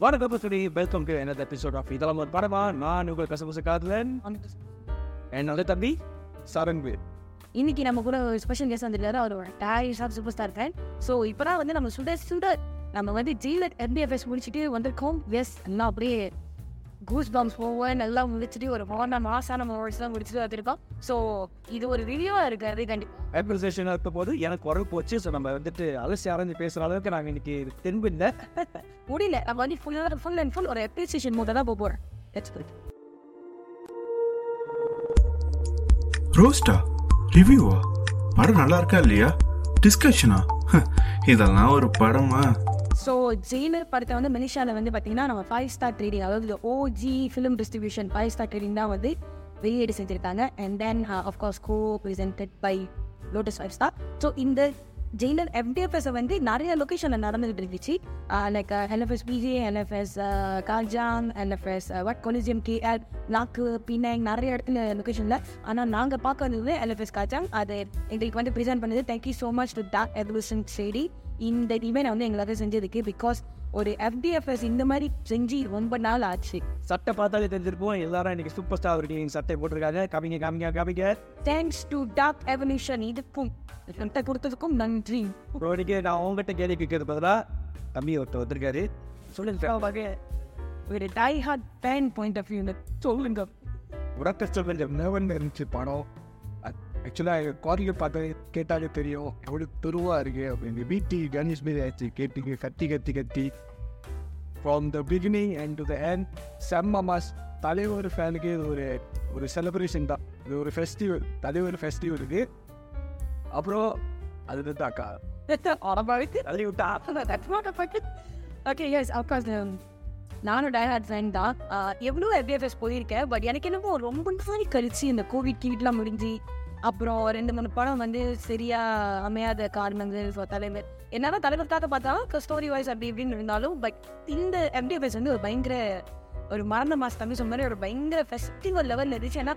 வணக்கம் சுடி welcome to எனது எபிசோட் ஆஃப் இதெல்லாம் ஒரு படமா நான் உங்கள் கசபுச காதலன் என்னோட தம்பி சரண்வீர் இன்னைக்கு நம்ம கூட ஒரு ஸ்பெஷல் கெஸ்ட் வந்துருக்காரு. அவர் ஒரு டேரிஸ் of super star fan so இப்போ தான் வந்து நம்ம சுட சுட நம்ம வந்து ஜெயிலர் எம்பிஎஃப்எஸ் முடிச்சுட்டு வந்திருக்கோம். எஸ் எல்லாம் அப்படியே கூஸ் பாம்ஸ் போவேன் எல்லாம் முடிச்சுட்டு ஒரு மார்ன மாசான மூமெண்ட்ஸ்லாம் முடிச்சுட்டு வந்திருக்கோம் ஸோ இது ஒரு ரிவ்யூவாக இருக்காது கண்டிப்பாக அப்ரிசியேஷனாக இருக்க போது எனக்கு குரல் போச்சு. ஸோ நம்ம வந்துட்டு அலசி ஆரஞ்சு பேசுகிற அளவுக்கு நாங்கள் இன்னைக்கு தென்பு இல்லை முடியல. நம்ம வந்து ஃபுல்லாக ஃபுல் அண்ட் ஃபுல் ஒரு அப்ரிசியேஷன் மூட்டை தான் போக போகிறேன் ரோஸ்டா ரிவ்யூவா படம் நல்லா இருக்கா இல்லையா? டிஸ்கஷனா இதெல்லாம் ஒரு படமா? ஸோ ஜெயிலர் படத்தை வந்து மெனிஷாவில் வந்து பார்த்தீங்கன்னா நம்ம ஃபைவ் ஸ்டார் ட்ரேடிங் அதாவது OG film distribution five star trading தான் வந்து வெளியீடு செஞ்சுருக்காங்க. And then of course co presented by Lotus five star so இந்த ஜெயிலர் எஃப்டிஎஃப்எஸ் வந்து நிறைய லொக்கேஷனில் நடந்துகிட்டு இருந்துச்சு. Like LFS PJ LFS Kajang LFS வட் கொலிஜியம் கேஆர் நாக்கு பினாங் நிறைய இடத்துல லொக்கேஷனில் ஆனால் நாங்கள் பார்க்க வந்தது எல்எஃப்எஸ் காஜாங் அது எங்களுக்கு வந்து ப்ரெசென்ட் பண்ணது. Thank you so much to talk எவல்யூஷன் ஷேடி இந்த நான் வந்து எங்களால் செஞ்சதுக்கு பிகாஸ் ஒரு எஃப்டிஎஃப்எஸ் இந்த மாதிரி செஞ்சு ரொம்ப நாள் ஆச்சு. சட்டை பார்த்தாலே தெரிஞ்சிருப்போம் எல்லாரும் இன்னைக்கு சூப்பர் ஸ்டார் இருக்கீங்க சட்டை போட்டிருக்காங்க. காமிங்க காமிங்க காமிங்க. தேங்க்ஸ் டு டாக் எவல்யூஷன் இதுக்கும் சட்டை கொடுத்ததுக்கும் நன்றி. இன்னைக்கு நான் உங்ககிட்ட கேள்வி கேட்கறது பதிலாக தம்பி ஒருத்தர் வந்திருக்காரு. சொல்லுங்க ஒரு die hard fan point of view சொல்லுங்க. உடக்க சொல்ல நேவன் இருந்துச்சு படம். ஆக்சுவலாக குவாரியில் பார்த்து கேட்டாலே தெரியும் எவ்வளோ துருவாக இருக்கு அப்படின்னு பிடி கணேஷ் மாரி ஆச்சு கேட்டீங்க கத்தி கத்தி கத்தி from the beginning and to the end செம்ம மாஸ் தலைவர் ஃபேனுக்கு இது ஒரு ஒரு செலிப்ரேஷன் தான். இது ஒரு ஃபெஸ்டிவல் தலைவர் ஃபெஸ்டிவலுக்கு அப்புறம் அது தாக்கா விட்டா ஓகே எஸ் அப்கோர்ஸ் நானும் டயஹார்ட் ஃபேன் தான். எவ்வளோ எஃபிஎஃப்எஸ் போயிருக்கேன் பட் எனக்கு என்னமோ ரொம்ப நாள் கழிச்சு இந்த கோவிட் கீட்லாம் முடிஞ்சு அப்புறம் ரெண்டு மூணு படம் வந்து சரியா அமையாத காரணங்கள் for தலைவர் என்னதான் தலைவருக்காக பார்த்தா ஸ்டோரி வைஸ் அப்படி இப்படின்னு இருந்தாலும் பட் இந்த எஃப்டிஎஃப்எஸ் வந்து ஒரு பயங்கர ஒரு மரண மாசம் தம்பி சொன்ன மாதிரி ஒரு பயங்கர ஃபெஸ்டிவல் லெவலில் இருந்துச்சு. ஏன்னா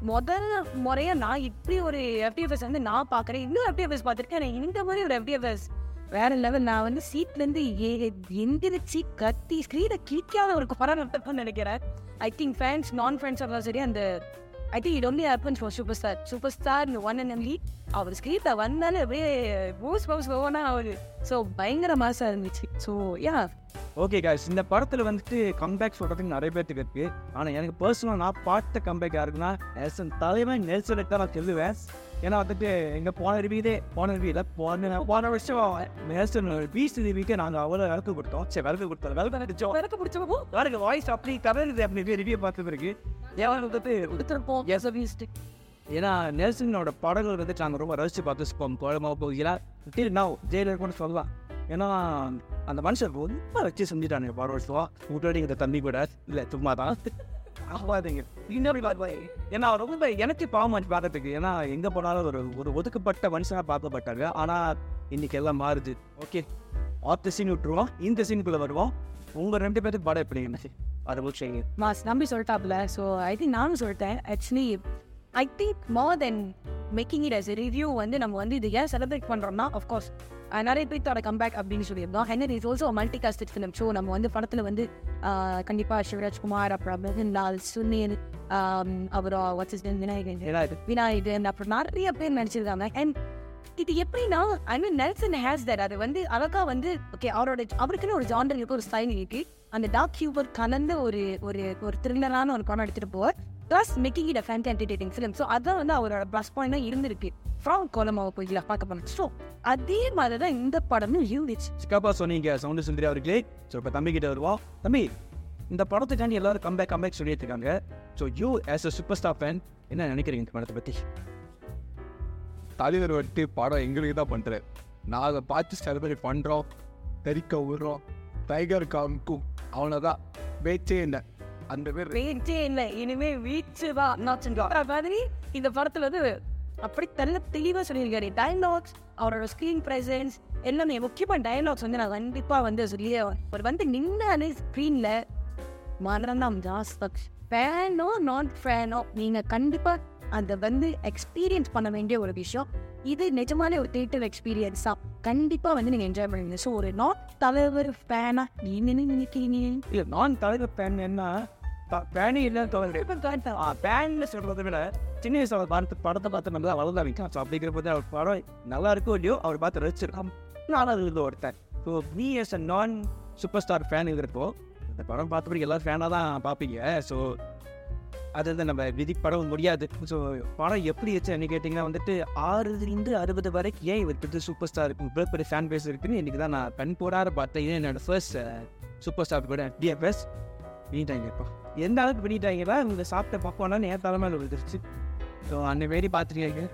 முதல் முறையாக நான் இப்படி ஒரு எஃப்டிஎஃப்எஸ் வந்து நான் பார்க்குறேன். இன்னும் எஃப்டிஎஃப்எஸ் பார்த்துருக்கேன். ஆனால் இந்த மாதிரி ஒரு எஃப்டிஎஃப்எஸ் வேற லெவல் நான் வந்து சீட்லேருந்து ஏ எந்திரிச்சு கத்தி ஸ்க்ரீனை கிளிக்காத ஒரு குறை நினைக்கிறேன். I think fans non fans இருந்தாலும் சரி அந்த I think it only happens for superstar. Superstar, the one and only, அவர் ஸ்க்ரீனில் வந்தாலே அப்படியே பூஸ் பவுஸ் ஓனா அவர். ஸோ பயங்கர மாசாக இருந்துச்சு. ஸோ யா ஓகே காய்ஸ் இந்த படத்தில் வந்துட்டு கம்பேக் சொல்கிறதுக்கு நிறைய பேர்த்துக்கு இருக்குது ஆனால் எனக்கு பர்சனலாக நான் பார்த்த கம்பேக் யாருக்குன்னா நெல்சன் தலைவன் நெல்சனுக்கு தான் நான் சொல்லுவேன். ஏன்னா வந்துட்டு எங்கள் போன ரிவியூதே போன ரிவியூல போன போன வருஷம் நெல்சன் பீஸ் ரிவியூக்கு நாங்கள் அவ்வளோ விளக்கு கொடுத்தோம். சரி விளக்கு கொடுத்தோம். விளக்கு அடிச்சோம். எனக்கு பிடிச்சவோ யாருக்கு வாய்ஸ் அப்படி கதறுது அப்படி ரிவ்யூ பார்த்த பிறகு ஏன் வந்துட்டு கொடுத்துருப்போம். எஸ் ஏன்னா நெல்சனோட படங்கள் வந்து நாங்கள் ரொம்ப ரசித்து பார்த்துருப்போம் குழம்பு போகிறா டில் நான் ஜெயிலர் கூட சொல்லலாம் ஏன்னா அந்த மனுஷன் ரொம்ப வச்சு செஞ்சுட்டானுங்க பல வருஷம். விட்டுடி இந்த தம்பி கூட இல்லை சும்மா தான் ஆகாதீங்க இன்னொரு ஏன்னா அவர் ரொம்ப எனக்கு பாவமாச்சு பார்க்கறதுக்கு ஏன்னா எங்கே போனாலும் ஒரு ஒரு ஒதுக்கப்பட்ட மனுஷனாக பார்க்கப்பட்டாங்க. ஆனால் இன்னைக்கு எல்லாம் மாறுது. ஓகே. ஆத்த சீன் விட்டுருவோம். இந்த சீனுக்குள்ளே வருவோம். உங்கள் ரெண்டு பேருக்கு படம் எப்படி என்ன அதை மாஸ் நம்பி சொல்லிட்டாப்ல. ஸோ ஐ திங்க் நானும் சொல்லிட்டேன். Actually I think more than making it as review வந்து நம்ம வந்து இது ஏன் செலிப்ரேட் பண்ணுறோம்னா அஃப்கோர்ஸ் நிறைய பேர்த்தோட கம்பேக் அப்படின்னு சொல்லியிருந்தோம். ஹெனர் is also multi casted film so நம்ம வந்து படத்தில் வந்து கண்டிப்பாக சிவராஜ்குமார் அப்புறம் மிகுன்லால் சுனில் அப்புறம் வாட்ஸ் விநாயகன் விநாயகன் அப்புறம் நிறைய பேர் நடிச்சிருக்காங்க. அண்ட் இது எப்படின்னா I mean Nelson has that அது வந்து அழகா வந்து ஓகே அவரோட அவருக்குன்னு ஒரு ஜாண்டர் இருக்கு ஒரு ஸ்டைல் இருக்கு. அந்த டார்க் ஹியூமர் கலந்த ஒரு ஒரு ஒரு த்ரில்லரான ஒரு படம் எடுத்துட்டு போவார். Plus making it a fun entertaining film so அதான் வந்து அவரோட ப்ளஸ் பாயிண்டாக இருந்திருக்கு. ஃப்ரம் கோலமாவை போய்ல பார்க்க போனோம் ஸோ அதே மாதிரி தான் இந்த படமும் இருந்துச்சு. சிக்காப்பா சொன்னீங்க சவுண்டு சுந்தரி அவர்களே. ஸோ இப்போ தம்பி கிட்ட வருவோம் தம்பி இந்த படத்துக்காண்டி எல்லாரும் கம்பேக் கம்பேக் சொல்லிட்டு இருக்காங்க so you as a superstar fan என்ன நினைக்கிறீங்க இந்த படத்தை பற்றி தலைவர் வந்துட்டு படம் எங்களுக்கு தான் பண்ணுறாரு நாங்கள் பார்த்து செலிப்ரேட் பண்ணுறோம் தெரிக்க விடுறோம். டைகர் காமிக்கும். அவ்வளோதான் பேச்சே இல்லை. அந்த பேர் பேச்சே இல்லை இனிமே வீச்சு தான் நான் மாதிரி இந்த படத்துல வந்து அப்படி தெல்ல தெளிவாக சொல்லியிருக்காரு. டயலாக்ஸ் அவரோட ஸ்க்ரீன் ப்ரெசன்ஸ் எல்லாமே முக்கியமாக டயலாக்ஸ் வந்து நான் கண்டிப்பாக வந்து சொல்லியே ஒரு வந்து நின்னாலே ஸ்க்ரீனில் மரணம் ஜாஸ்தக் ஃபேனோ நான் ஃபேனோ நீங்கள் கண்டிப்பாக அதை வந்து எக்ஸ்பீரியன்ஸ் பண்ண வேண்டிய ஒரு விஷயம். இது நிஜமாலே ஒரு தேட்டர் எக்ஸ்பீரியன்ஸ் தான் கண்டிப்பாக வந்து நீங்கள் என்ஜாய் பண்ணுவீங்க. ஸோ ஒரு நாட் தலைவர் ஃபேனா நீங்க நினைக்கிறீங்க இல்லை நான் தலைவர் பேன் என்ன? பேனே இல்லை தலைவர் ஆ பேனில் சொல்கிறத விட சின்ன வயசு அவர் பார்த்து படத்தை பார்த்து நல்லா வளர்ந்தா வைக்கும் ஸோ அப்படிங்கிற போது அவர் படம் நல்லா இருக்கோ இல்லையோ அவர் பார்த்து ரசிச்சிருக்கான் நானும் அது ஒருத்தன். ஸோ நீ எஸ் அ நான் சூப்பர் ஸ்டார் ஃபேன் இருக்கிறப்போ இந்த படம் பார்த்தபடி எல்லாரும் ஃபேனாக தான் பார்ப்பீங்க. ஸோ அது வந்து நம்ம விதிப்படவும் முடியாது. ஸோ படம் எப்படி வச்சு கேட்டிங்கன்னா வந்துட்டு ஆறுலேருந்து அறுபது வரைக்கும் ஏன் இவருக்கு சூப்பர் ஸ்டார் இவ்வளோ பெரிய ஃபேன் பேஸ் இருக்குன்னு இன்றைக்கி தான் நான் கண் போடாத பார்த்தேன். என்னோட ஃபர்ஸ்ட் சூப்பர் ஸ்டார் கூட டிஎஃப்எஸ் பண்ணிட்டாங்கப்பா எந்த அளவுக்கு பண்ணிட்டாங்கன்னா இவங்க சாப்பிட்ட பக்கம்னா நேர் தலைமையில் விழுந்துருச்சு ஸோ அந்த மாரி பார்த்துருக்கீங்க.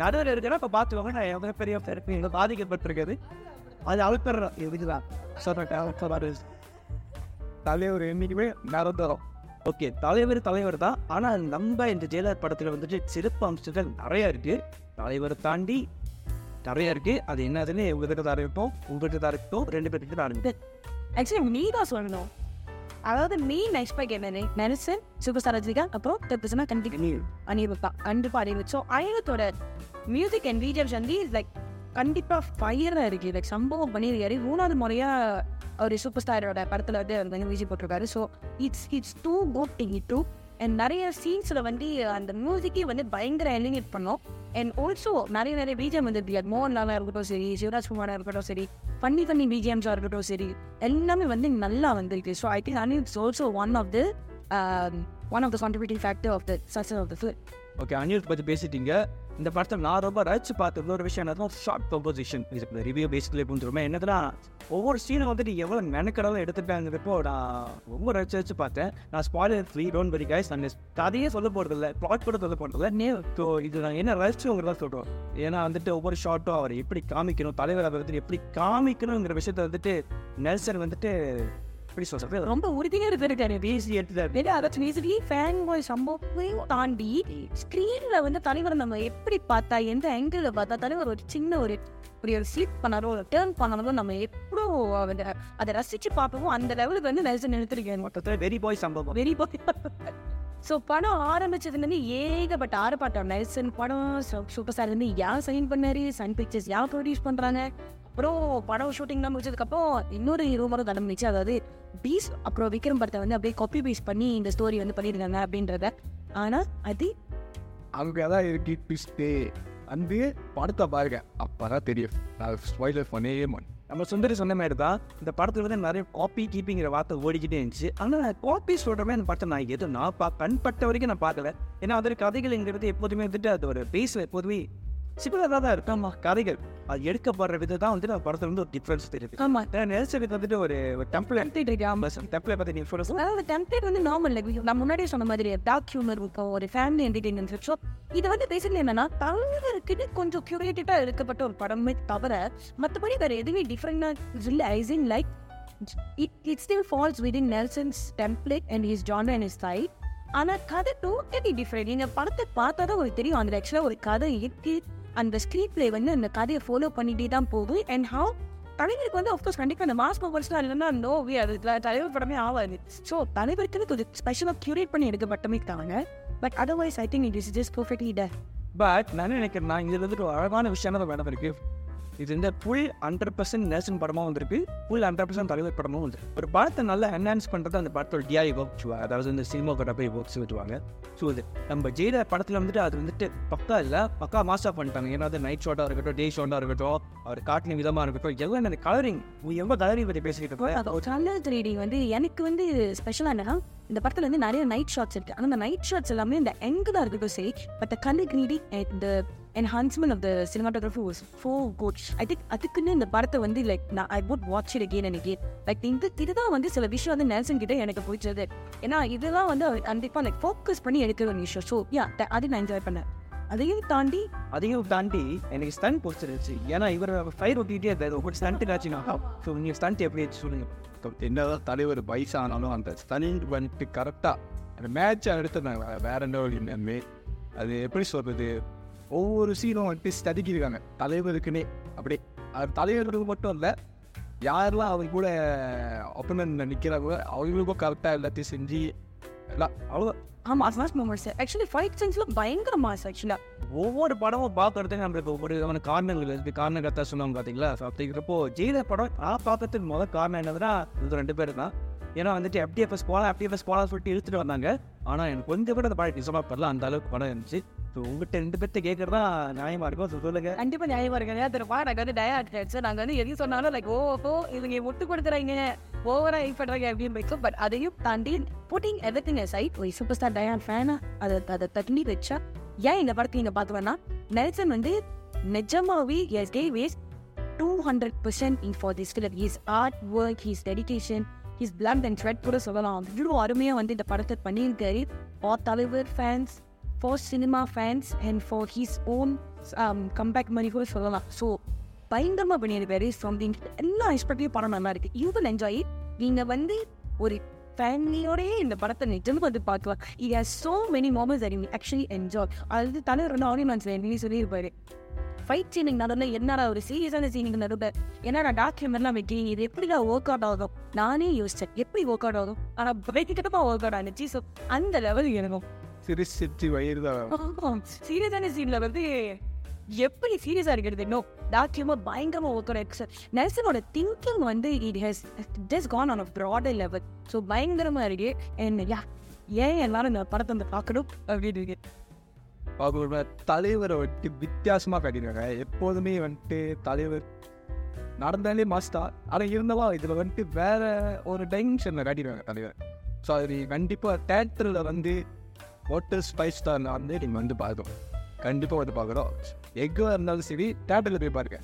நடுவில் இருக்கிற இப்போ பார்த்துக்கோங்க. நான் எவ்வளோ பெரிய பிறப்பு எங்கே பாதிக்கப்பட்டிருக்குது அது அழுத்தர் இதுதான் சொல்கிறேன் தலைவர் என்றைக்குமே நடந்துடும் ஓகே தலைவர் தலைவர் தான். ஆனால் நம்ம இந்த ஜெயலலிதா படத்தில் வந்துட்டு சிறப்பு அம்சங்கள் நிறைய இருக்குது தலைவரை தாண்டி நிறைய இருக்குது அது என்னதுன்னு உங்ககிட்ட தான் இருக்கட்டும் உங்ககிட்ட தான் இருக்கட்டும் ரெண்டு பேருக்கு தான் இருக்கட்டும் ஆக்சுவலி நீ தான் சொல்லணும். அதாவது மெயின் எக்ஸ்பெக்ட் என்ன நெல்சன் சூப்பர் ரஜினிகாந்த் அப்புறம் பெருசுனா கண்டிப்பாக அனிருத்தா கண்டிப்பாக அனிருத் ஸோ அனிருத்தோட மியூசிக் அண்ட் வீடியோஸ் வந்து லைக் கண்டிப்பாக ஃபயராக இருக்குது லைக் சம்பவம் பண்ணியிருக்காரு. மூணாவது முறையாக ஒரு சூப்பர் ஸ்டாரோட படத்தில் வந்து அவர் வந்து மியூசிக் போட்டிருக்காரு. So it's it's too good thing too and நிறைய சீன்ஸில் வந்து அந்த மியூசிக்கே வந்து பயங்கர எலிமினேட் பண்ணோம். அண்ட் ஆல்சோ நிறைய நிறைய பிஜிஎம் வந்து இப்படி மோகன்லாலாக இருக்கட்டும் சரி சிவராஜ்குமாராக இருக்கட்டும் சரி ஃபன்னி ஃபன்னி பிஜிஎம்ஸாக இருக்கட்டும் சரி எல்லாமே வந்து நல்லா வந்திருக்கு. So I think Anil it's also one of the one of the contributing factor of the success of the film okay Anirudh பற்றி பேசிட்டீங்க. இந்த படத்தை நான் ரொம்ப ரசிச்சு பார்த்த ஒரு விஷயம் என்னதுன்னா ஷார்ட் கம்போசிஷன் இதுக்கு ரிவ்யூ பேசிக்கலி புரிஞ்சுருமே என்னதுன்னா ஒவ்வொரு சீனும் வந்துட்டு எவ்வளோ மெனக்கடலாம் எடுத்துட்டாங்கிறப்போ நான் ரொம்ப ரசிச்சு ரசிச்சு பார்த்தேன். நான் spoiler free don't very guys நான் கதையே சொல்ல போகிறது இல்லை ப்ளாட் கூட சொல்ல போகிறது இல்லை ஸோ இது நான் என்ன ரசிச்சுங்கிறதா சொல்கிறோம் ஏன்னா வந்துட்டு ஒவ்வொரு ஷார்ட்டும் அவர் எப்படி காமிக்கணும் தலைவர் அவர் வந்துட்டு எப்படி காமிக்கணுங்கிற விஷயத்த வந்துட்டு நெல்சன் வந்துட்டு எப்படி சொல்கிறது ரொம்ப உறுதியாக இருந்திருக்காரு பேசி எடுத்துட்டாரு அதாச்சும் பேசிக்கலி ஃபேன் பாய் சம்பவத்தையும் தாண்டி ஸ்க்ரீனில் வந்து தலைவரை நம்ம எப்படி பார்த்தா எந்த ஆங்கிளில் பார்த்தா தலைவர் ஒரு சின்ன ஒரு ஒரு ஒரு ஸ்லிப் பண்ணாரோ ஒரு டேர்ன் பண்ணாரோ நம்ம எப்படோ அதை அதை ரசித்து பார்ப்போம் அந்த லெவலுக்கு வந்து நெல்சன் எடுத்திருக்கேன் மொத்தத்தில் வெரி பாய் சம்பவம். வெரி பாய் ஸோ படம் ஆரம்பிச்சதுலேருந்து ஏகப்பட்ட ஆரப்பாட்டம். நெல்சன் படம் சூப்பர் ஸ்டார் வந்து யார் சைன் பண்ணாரு? சன் பிக்சர்ஸ் யார் ப்ரொடியூஸ் பண்ணுறாங்க அப்புறம் படம் ஷூட்டிங்லாம் முடிச்சதுக்கப்புறம் இன்னொரு ரூமரும் நடந்துச்சு அதாவது பீஸ் அப்புறம் விக்ரம் படத்தை வந்து அப்படியே காப்பி பேஸ்ட் பண்ணி இந்த ஸ்டோரி வந்து பண்ணியிருக்காங்க அப்படின்றத. ஆனால் அது அங்கே தான் இருக்கு ட்விஸ்ட்டு வந்து படத்தை பாருங்க. அப்போ தான் தெரியும். நான் ஸ்பாய்லர் பண்ணவே மாட்டேன் நம்ம சுந்தரி சொன்ன மாதிரி தான் இந்த படத்துல வந்து நிறைய காப்பி கீப்பிங்கிற வார்த்தை ஓடிக்கிட்டே இருந்துச்சு. ஆனால் காப்பி சொல்கிறமே அந்த படத்தை நான் எதுவும் நான் பா கண்பட்ட வரைக்கும் நான் பார்க்கல. ஏன்னா அதில் கதைகள்ங்கிறது எப்போதுமே வந்துட்டு அது ஒரு பேஸில் எப்போதுமே சிமிலராக தான் இருக்காமா கதைகள். அது எடுக்கப்படுற விதம் தான் வந்துட்டு அந்த படத்துல வந்து ஒரு டிஃப்ரென்ஸ் தெரியுது. ஆமாம் நெல்சன் வந்துட்டு ஒரு டெம்பிள் டெம்ப்ளேட் இருக்காம டெம்பிளை பற்றி நீ சொல்ல அதாவது டெம்ப்ளேட் வந்து நார்மல் லைக் நான் முன்னாடியே சொன்ன மாதிரி டார்க் ஹியூமர் இருக்கும் ஒரு ஃபேமிலி என்டர்டெயின்மெண்ட் ஸோ இது வந்து பேசிக்கலி என்னன்னா தலைவருக்குன்னு கொஞ்சம் கியூரேட்டடாக எடுக்கப்பட்ட ஒரு படமே தவிர மற்றபடி வேறு எதுவுமே டிஃப்ரெண்டாக இல்லை. Ice in like it it still falls within Nelson's template and his genre and his style ஆனால் கதை டோட்டலி டிஃப்ரெண்ட் நீங்கள் படத்தை பார்த்தா தான் உங்களுக்கு தெரியும். அதில் ஆக்சுவலாக ஒரு கதை இருக்கு அந்த ஸ்க்ரீன் பிளே வந்து அந்த கதையை ஃபாலோ பண்ணிகிட்டே தான் போகுது. அண்ட் ஹவு தலைவருக்கு வந்து அஃப்கோர்ஸ் கண்டிப்பாக அந்த மாஸ் பர்ஃபார்மன்ஸ்லாம் இல்லைன்னா நோ வே அது தலைவர் படமே ஆகாது ஸோ தலைவருக்குன்னு கொஞ்சம் ஸ்பெஷலாக கியூரேட் பண்ணி எடுக்கப்பட்டமே தாங்க but otherwise I think it is just perfectly the but நான் நினைக்கிறேன் இதில் வந்துட்டு ஒரு அழகான விஷயம் தான் மேடம் இருக்குது இது இந்த ஃபுல் ஹண்ட்ரட் பர்சன்ட் நேஷன் படமாக வந்திருக்கு. ஃபுல் ஹண்ட்ரட் பர்சன்ட் தலைவர் படமும் வந்து ஒரு படத்தை நல்லா என்ஹான்ஸ் பண்ணுறது அந்த படத்தோட டிஐ ஒர்க் அதாவது இந்த சினிமா போய் ஒர்க்ஸ் விட்டுவாங்க ஸோ இது நம்ம ஜெயில படத்தில் வந்துட்டு அது வந்துட்டு பக்கா இல்லை பக்கா மாஸ்டர் பண்ணிட்டாங்க. ஏன்னா அது நைட் ஷாட்டாக இருக்கட்டும் டே ஷாட்டாக இருக்கட்டும் அவர் காட்டின விதமாக இருக்கட்டும் எல்லாம் அந்த கலரிங் எவ்வளோ கலரிங் பற்றி பேசிக்கிட்டு இருக்கோம்? கலர் த்ரீடிங் வந்து எனக்கு வந்து ஸ்பெஷலாக என்னன்னா இந்த படத்தில் வந்து நிறைய நைட் ஷாட்ஸ் இருக்கு. ஆனால் அந்த நைட் ஷாட்ஸ் எல்லாமே இந்த எங்கதாக இருக்கட்டும் சரி but the colour grading and enhancement of the cinematography was ஃபோ குட் ஐ திங்க் அதுக்குன்னு இந்த படத்தை வந்து லைக் நான் I would watch it again and again like இந்த இதுதான் வந்து சில விஷயம் வந்து நெல்சன் கிட்ட எனக்கு பிடிச்சது. ஏன்னா இதெல்லாம் வந்து கண்டிப்பாக லைக் ஃபோக்கஸ் பண்ணி எடுக்கிற ஒரு விஷயம். ஸோ யா அது நான் என்ஜாய் பண்ணேன். அதையும் தாண்டி அதையும் தாண்டி எனக்கு ஸ்டண்ட் பிடிச்சிருச்சு ஏன்னா இவர் ஃபயர் ஒட்டிக்கிட்டே இருந்தார் ஒரு ஸ்டண்ட் காட்சினா ஸோ நீங்கள் ஸ்டண்ட் எப்படி ஆச்சு சொல்லுங்க? என்னதான் தலைவர் வயசானாலும் அந்த ஸ்டனிங் பண்ணிட்டு கரெக்டாக அந்த மேட்சை எடுத்துருந்தாங்க வேற என்ன வழி அது எப்படி சொல்கிறது ஒவ்வொரு சீனும் வந்துட்டு ஸ்டடிக்கிருக்காங்க தலைவருக்குன்னே. அப்படியே அது தலைவருக்கு மட்டும் இல்லை யாரெல்லாம் அவங்க கூட ஒப்பனன் நிற்கிறாங்களோ அவங்களுக்கும் கரெக்டாக எல்லாத்தையும் செஞ்சு எல்லாம் அவ்வளோ ஆமா மாஸ் மூமெண்ட்ஸ் ஆக்சுவலி ஃபைட் சீன்ஸ்ல பயங்கர மாஸ் ஆக்சுவலா ஒவ்வொரு படமும் பார்க்கறதுக்கு நம்மளுக்கு ஒரு விதமான காரணங்கள் இருக்குது காரணம் கத்தா சொன்னாங்க பார்த்தீங்களா ஸோ அப்படிங்கிறப்போ ஜெயிலர் படம் நான் பார்க்கறதுக்கு முதல் காரணம் என்னதுன்னா இது ரெண்டு பேர் தான். ஏன்னா வந்துட்டு எஃப்டிஎஃப்எஸ் போகலாம் எஃப்டிஎஃப்எஸ் போகலாம் சொல்லிட்டு இழுத்துட்டு வந்தாங்க. ஆனால் எனக்கு கொஞ்சம் கூட அந்த படம் நிஜமாக படல அந்த அளவுக்கு படம் இருந்துச்சு. ஸோ உங்கள்கிட்ட ரெண்டு பேர்த்த கேட்குறதா நியாயமாக இருக்கும் ஸோ சொல்லுங்க. கண்டிப்பா நியாயமா இருக்கு. தெரியுமா? நாங்க வந்து டயட் ஹெட்ஸ் நாங்க வந்து எதையும் சொன்னாலும் லைக் ஓ ஓ இவங்க ஒட்டு கொடுத்துறாங்க ஓவரா இது பண்றாங்க அப்படின்னு வைக்கும் பட் அதையும் தாண்டி புட்டிங் எவ்ரி திங் சைட் ஒரு சூப்பர் ஸ்டார் டயான் ஃபேனா அதை அதை தட்டி வச்சா ஏன் இந்த படத்தை நீங்க பார்த்து நெல்சன் வந்து நிஜமாவே S K was two hundred percent in for this film his art work his dedication his blood and sweat கூட சொல்லலாம். அவ்வளோ அருமையாக வந்து இந்த படத்தை பண்ணியிருக்காரு. ஆ தலைவர் fans for cinema fans and for his own comeback மாதிரி கூட சொல்லலாம். ஸோ பயங்கரமாக பண்ணியிருக்காரு சம்திங் எல்லா எக்ஸ்பெக்டையும் படம் நல்லா இருக்குது யூ வில் என்ஜாய் நீங்கள் வந்து ஒரு ஃபேமிலியோடயே இந்த படத்தை நிஜமும் வந்து பார்க்கலாம். It has so many moments அறிவி ஆக்சுவலி என்ஜாய் அது தலைவர் வந்து ஆடியன்ஸ் என்ன சொல்லியிருப்பாரு. ஃபைட் சீனுக்கு நடுவில் என்னடா ஒரு சீரியஸான சீனுக்கு நடுவில் என்னடா டாக்குமெண்ட்லாம் வைக்கிறீங்க? இது எப்படிடா ஒர்க் அவுட் ஆகும் நானே யோசிச்சேன். எப்படி ஒர்க் அவுட் ஆகும் ஆனால் பயங்கரமாக ஒர்க் அவுட் ஆனிச்சு. ஸோ அந்த லெவல் இருக்கும் சிரிச்சு சிரிச்சு வயிறு தான். சீரியஸான சீன்ல வந்து எப்படி சீரியஸா இருக்கிறது? இன்னும் டாக்யூமா பயங்கரமா ஒர்க் ஆயிருக்கு நெல்சனோட திங்கிங் வந்து it has just gone on a broader level so பயங்கரமா இருக்கு. அண்ட் யா ஏன் எல்லாரும் இந்த படத்தை வந்து பார்க்கணும் அப்படின்னு இருக்கு. அவங்களோட தலைவரை வந்துட்டு வித்தியாசமாக காட்டியிருக்காங்க. எப்போதுமே வந்துட்டு தலைவர் நடந்தாலே மாஸ்டா ஆனால் இருந்தாலும் இதில் வந்துட்டு வேற ஒரு டைமென்ஷனில் காட்டிடுவாங்க தலைவர். ஸோ அது கண்டிப்பாக தேட்டரில் வந்து ஹோட்டல் ஸ்பைஸ் ஸ்டாரில் வந்து நீங்கள் வந்து பார்க்கணும். கண்டிப்பாக வந்து பார்க்குறோம் எக்காக இருந்தாலும் சரி தேட்டரில் போய் பாருங்க.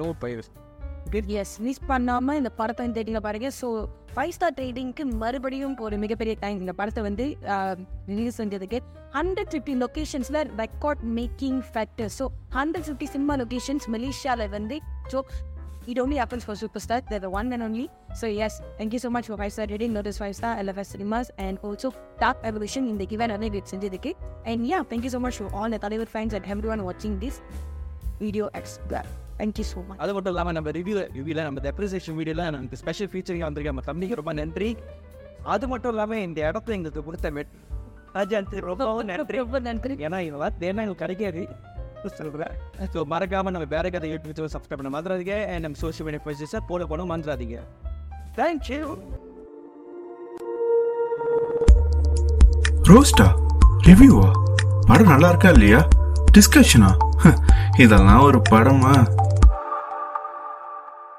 நோ பைரஸ் எஸ் மிஸ் பண்ணாமல் இந்த படத்தை வந்து தேட்டிங்க பாருங்க. ஸோ ஃபைவ் ஸ்டார் ட்ரேடிங்க்கு மறுபடியும் ஒரு மிகப்பெரிய டைம் இந்த படத்தை வந்து ரிலீஸ் செஞ்சதுக்கு hundred fifty லொக்கேஷன்ஸில் record making factor so hundred fifty cinema locations மலேசியாவில் வந்து so it only happens for superstar. They're the one and only. So yes, thank you so much for five star rating. Notice five star LFS cinemas and also Dark Evolution in the given other dates in the And yeah, thank you so much for all the Tollywood fans and everyone watching this video extra. Thank you so much. அது மட்டும் இல்லாமல் நம்ம review ரிவ்யூவில் நம்ம depreciation வீடியோவில் நமக்கு special featuring வந்திருக்க நம்ம தம்பிக்கு ரொம்ப நன்றி அது மட்டும் இல்லாமல் இந்த இடத்த எங்களுக்கு கொடுத்த மெட் ரொம்ப நன்றி ரொம்ப நன்றி ஏன்னா இதெல்லாம் தேனா எங்களுக்கு கிடைக்காது சொல்கிறேன் ஸோ மறக்காமல் நம்ம வேற கதை யூடியூப் சப்ஸ்கிரைப் பண்ண மறந்துடாதீங்க. அண்ட் நம்ம சோஷியல் மீடியா பேஜஸை போட போன மறந்துடாதீங்க. தேங்க்யூ ரோஸ்டா ரிவ்யூவா படம் நல்லா இருக்கா இல்லையா? டிஸ்கஷனா இதெல்லாம் ஒரு படமா?